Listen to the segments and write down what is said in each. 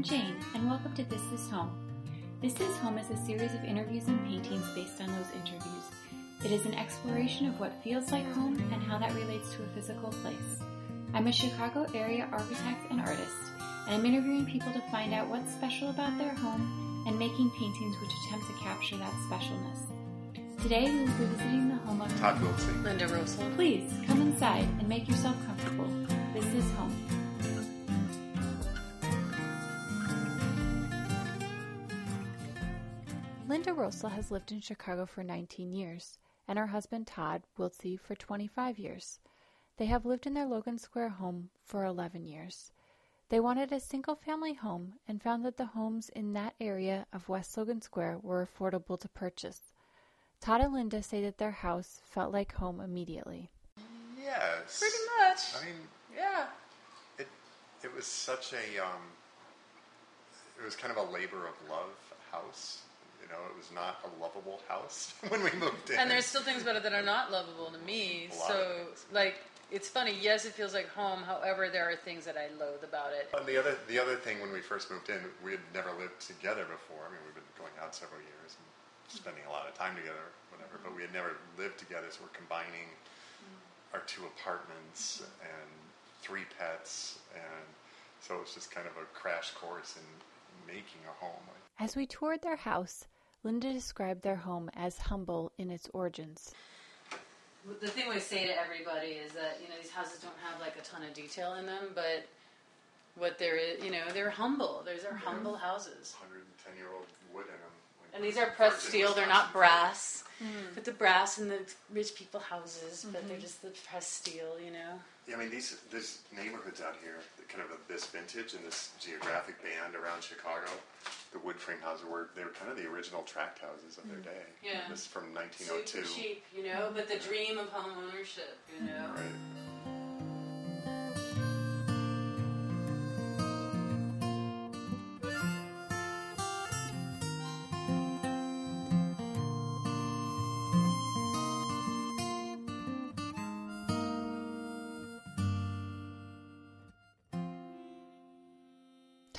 I'm Jane, and welcome to This Is Home. This Is Home is a series of interviews and paintings based on those interviews. It is an exploration of what feels like home and how that relates to a physical place. I'm a Chicago area architect and artist, and I'm interviewing people to find out what's special about their home and making paintings which attempt to capture that specialness. Today we will be visiting the home of Todd Wiltsey. Linda Rosal. Please come inside and make yourself comfortable. This is home. Linda Rosal has lived in Chicago for 19 years, and her husband Todd Wiltsey for 25 years. They have lived in their Logan Square home for 11 years. They wanted a single family home and found that the homes in that area of West Logan Square were affordable to purchase. Todd and Linda say that their house felt like home immediately. Yes. Pretty much. I mean, Yeah. it it was such a um, it was kind of a labor of love house. You know, it was not a lovable house when we moved in. And there's still things about it that are not lovable to me. A lot So, of things. like, it's funny. Yes, it feels like home. However, there are things that I loathe about it. And the other the other thing when we first moved in, we had never lived together before. I mean, we've been going out several years and spending a lot of time together, whatever. But we had never lived together, so we're combining mm. our two apartments and three pets, and so it was just kind of a crash course in making a home. As we toured their house, Linda described their home as humble in its origins. The thing we say to everybody is that you know these houses don't have like a ton of detail in them, but what there is, you know, they're humble. These are humble houses. 110 year old wood in them. And these are pressed steel. They're not brass. Put the brass in the rich people houses, but they're mm-hmm. just the pressed steel, you know. Yeah, I mean these there's neighborhoods out here, kind of this vintage and this geographic band around Chicago. The wood frame houses were they were kind of the original tract houses of their mm. day. Yeah. This is from Super 1902. cheap, you know, but the dream of home ownership, you know. Right.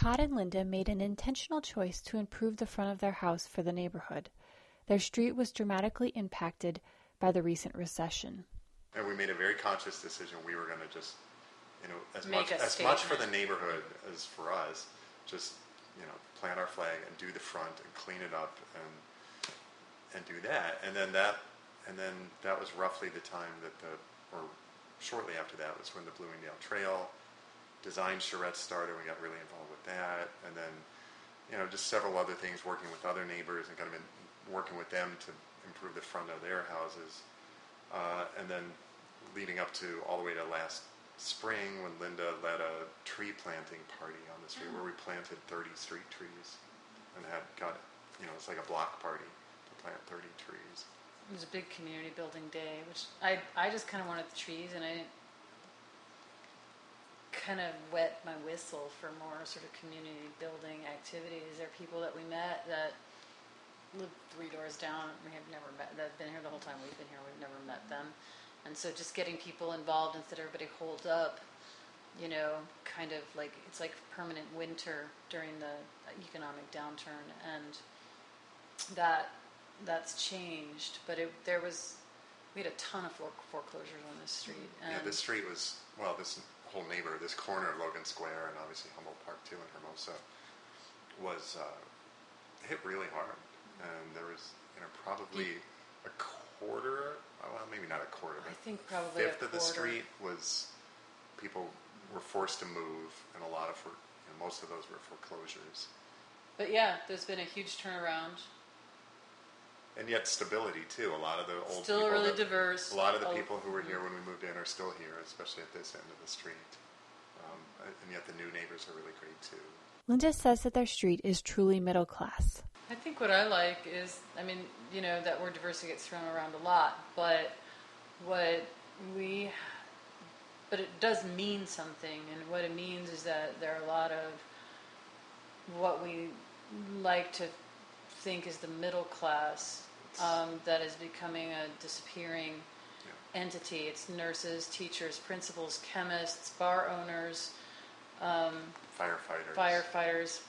Todd and Linda made an intentional choice to improve the front of their house for the neighborhood. Their street was dramatically impacted by the recent recession. And we made a very conscious decision. We were going to just, you know, as Make much as much for the neighborhood as for us, just you know, plant our flag and do the front and clean it up and and do that. And then that and then that was roughly the time that the or shortly after that was when the Bloomingdale Trail design charrette started. We got really involved with that, and then you know just several other things, working with other neighbors and kind of in, working with them to improve the front of their houses. Uh, and then leading up to all the way to last spring when Linda led a tree planting party on the street where we planted 30 street trees and had got you know it's like a block party to plant 30 trees. It was a big community building day, which I, I just kind of wanted the trees, and I didn't kind of wet my whistle for more sort of community building activities. There are people that we met that live three doors down. We have never met. They've been here the whole time we've been here. We've never met them, and so just getting people involved instead of everybody holed up. You know, kind of like it's like permanent winter during the economic downturn, and that that's changed. But it, there was we had a ton of fore- foreclosures on this street. And yeah, this street was well, this whole neighbor, this corner of Logan Square and obviously Humboldt Park too in Hermosa was uh, hit really hard, and there was you know probably a quarter, well maybe not a quarter, I think probably fifth of the street was people were forced to move, and a lot of for, you know, most of those were foreclosures, But yeah, there's been a huge turnaround. And yet stability too. A lot of the old Still people really that- diverse. A lot of the Oh, people who were here when we moved in are still here, especially at this end of the street. Um, and yet the new neighbors are really great too. Linda says that their street is truly middle class. I think what I like is, I mean, you know, that word diversity gets thrown around a lot, but what we, but it does mean something, and what it means is that there are a lot of what we like to think is the middle class um, that is becoming a disappearing entity. It's nurses, teachers, principals, chemists, bar owners, Firefighters. firefighters,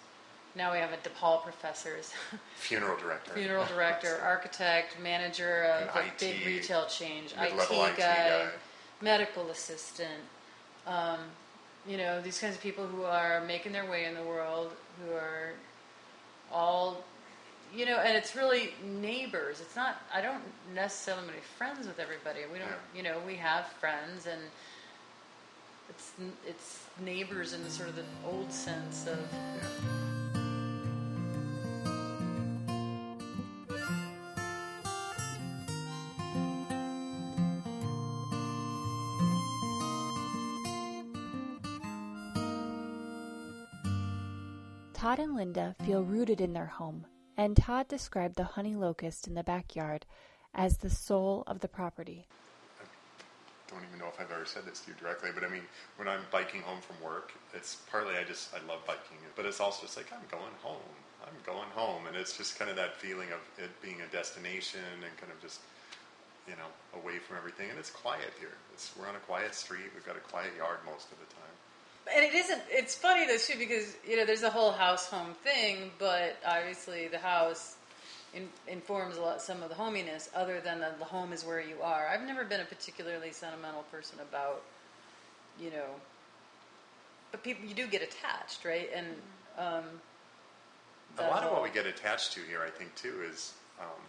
Now we have a DePaul professors, Funeral director. funeral director, architect, manager of An a big retail change, IT mid-level guy, IT guy. medical assistant. Um, you know, these kinds of people who are making their way in the world, who are all, you know, and it's really neighbors. It's not. I don't necessarily make friends with everybody. We don't. Yeah. You know, we have friends and. It's, it's neighbors in the sort of the old sense of Yeah. Todd and Linda feel rooted in their home, and Todd described the honey locust in the backyard as the soul of the property. I don't even know if I've ever said this to you directly, but I mean, when I'm biking home from work, it's partly I just I love biking, but it's also just like I'm going home. I'm going home, and it's just kind of that feeling of it being a destination and kind of just you know away from everything. And it's quiet here. It's we're on a quiet street. We've got a quiet yard most of the time. And it isn't. It's funny though too because you know there's a whole house home thing, but obviously the house in, informs a lot some of the hominess. Other than the, the home is where you are. I've never been a particularly sentimental person about, you know. But people, you do get attached, right? And um, A lot of what we get attached to here, I think, too, is um,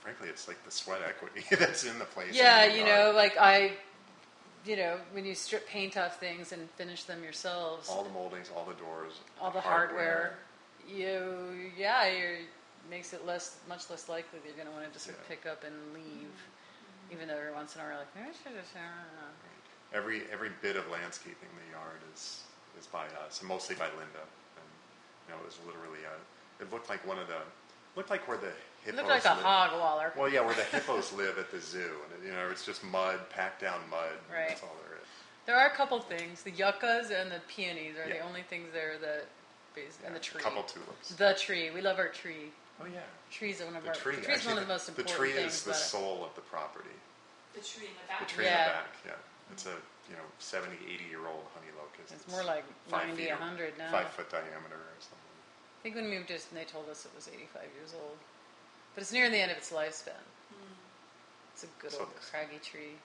frankly, it's like the sweat equity that's in the place. Yeah, the you know, like I, you know, when you strip paint off things and finish them yourselves, all the moldings, all the doors, all the hardware, you yeah, you makes it less much less likely that you're going to want to just Yeah. pick up and leave, even though every once in a while you're like, maybe I should Every every bit of landscaping in the yard is is by us, and mostly by Linda. And you know, it was literally a. It looked like one of the looked like where the it hippos. looked like a live. hog waller. Well, yeah, where the hippos live at the zoo, and you know, it's just mud, packed down mud. and Right. That's all there is. There are a couple things. The yuccas and the peonies are the Yeah. only things there that, bas- and the Yeah, tree. A couple tulips. The tree. We love our tree. Oh yeah. Trees are one of The our. tree. the tree's actually, one of the most important things. the tree things. is the about it. soul of the property. The tree in the The tree Yeah. in the back. Yeah. It's a you know 70, 80 year old honey locust. It's more like five 90, feet or- 100 now. Five foot diameter or something. I think when we moved it, and they told us it was 85 years old. But it's near the end of its lifespan. Hmm. It's a good So old it's- craggy tree.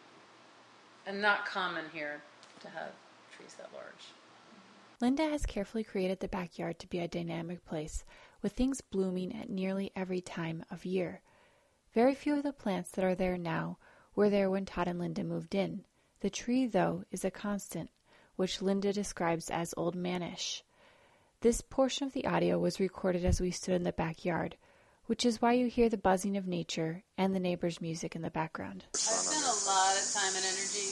And not common here to have trees that large. Linda has carefully created the backyard to be a dynamic place, with things blooming at nearly every time of year. Very few of the plants that are there now were there when Todd and Linda moved in. The tree, though, is a constant, which Linda describes as old manish. This portion of the audio was recorded as we stood in the backyard, which is why you hear the buzzing of nature and the neighbors' music in the background. I spent a lot of time and energy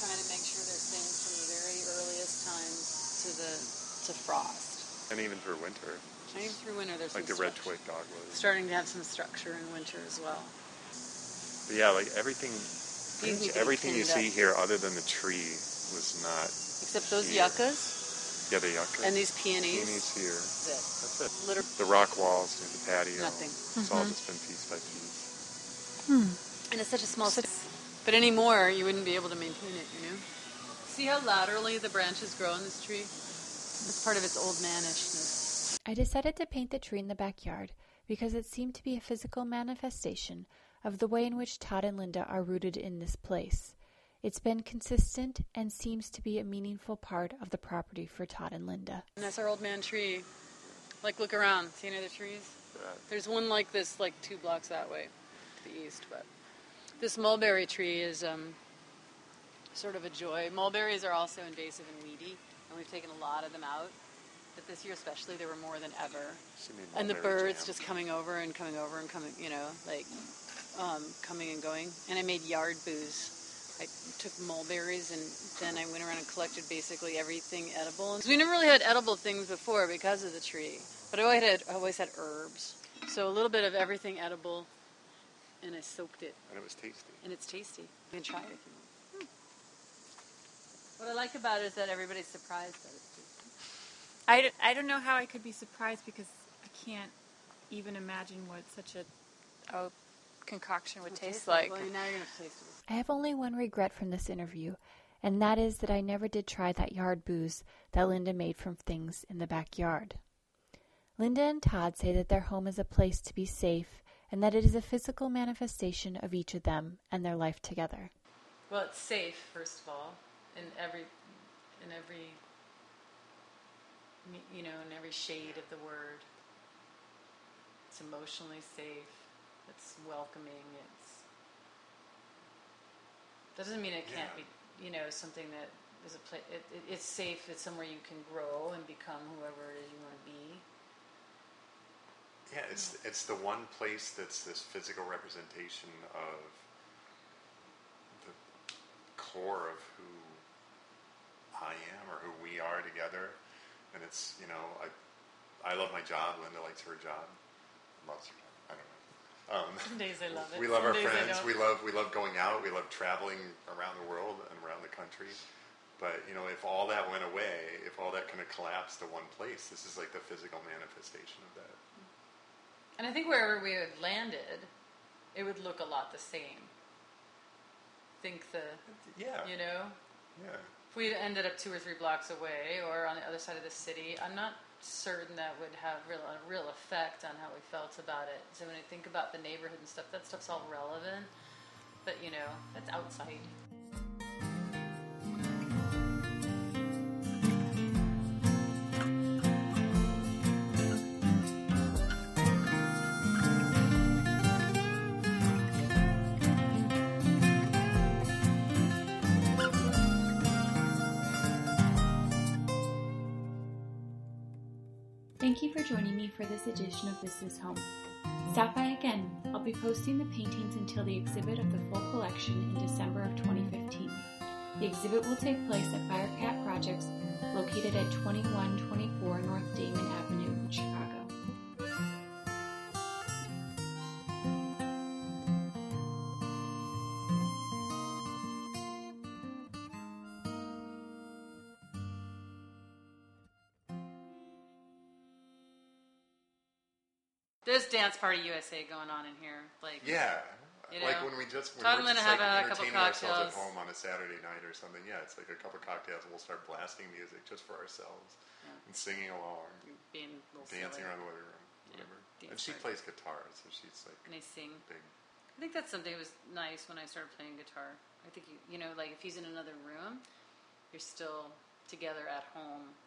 trying to make sure there's things from the very earliest times to the to frost. And even through winter, And even through winter, there's like some the red structure. twig dogwood. Starting to have some structure in winter as well. But yeah, like everything, These need to be everything you see up. here, other than the tree, was not. Except those Here. yuccas Yeah, the yucca. and these peonies. peonies here. That's it. That's it. Liter- The rock walls, you know, the patio. Nothing. It's all just been piece by piece. Hmm. And it's such a small space. But anymore, you wouldn't be able to maintain it, you know? See how laterally the branches grow on this tree? It's part of its old manishness. I decided to paint the tree in the backyard because it seemed to be a physical manifestation of the way in which Todd and Linda are rooted in this place. It's been consistent and seems to be a meaningful part of the property for Todd and Linda. And that's our old man tree. Like, look around. See any other trees? There's one like this, like two blocks that way to the east. But this mulberry tree is um, sort of a joy. Mulberries are also invasive and weedy, and we've taken a lot of them out. But this year, especially, there were more than ever. So you mean and the birds jam. just coming over and coming over and coming, you know, like um, coming and going. And I made yard booze. I took mulberries and then I went around and collected basically everything edible. edible. 'Cause we never really had edible things before because of the tree, but I always had I always had herbs. So a little bit of everything edible, and I soaked it, And it was tasty. and it's tasty. You can try it if you want. What I like about it is that everybody's surprised that it's tasty. I, d- I don't know how I could be surprised because I can't even imagine what such a, a concoction would It taste like. Well, now you're taste it. I have only one regret from this interview, and that is that I never did try that yard booze that Linda made from things in the backyard. Linda and Todd say that their home is a place to be safe and that it is a physical manifestation of each of them and their life together. Well, it's safe, first of all, in every, in every, you know, in every shade of the word. It's emotionally safe. Welcoming. It's. That doesn't mean it can't Yeah. be, you know, something that is a place. It, it, it's safe. It's somewhere you can grow and become whoever it is you want to be. Yeah, it's it's the one place that's this physical representation of the core of who I am or who we are together. And it's you know I I love my job. Linda likes her job. Loves her job. I don't know. Um, Some days I love it. we love some our days I friends. don't. We love we love going out. We love traveling around the world and around the country. But you know, if all that went away, if all that kind of collapsed to one place, this is like the physical manifestation of that. And I think wherever we had landed, it would look a lot the same. Think the, Yeah. you know, Yeah. if we had ended up two or three blocks away or on the other side of the city, I'm not certain that would have real, a real effect on how we felt about it. So when I think about the neighborhood and stuff, that stuff's all relevant. But you know, that's outside. Joining me for this edition of This Is Home. Stop by again. I'll be posting the paintings until the exhibit of the full collection in December of 2015. The exhibit will take place at Firecat Projects, located at 2124 North Damen Avenue in Chicago. Party USA going on in here. Like, Yeah. You like when we just when Todd we're and just like have a couple entertaining ourselves at home on a Saturday night or something. Yeah, it's like a couple cocktails and we'll start blasting music just for ourselves Yeah. and singing along, being a dancing silly. around the living room, whatever. dance and she party. plays guitar, so she's like And they sing. big. I think that's something that was nice when I started playing guitar. I think you, you know, like if he's in another room, you're still together at home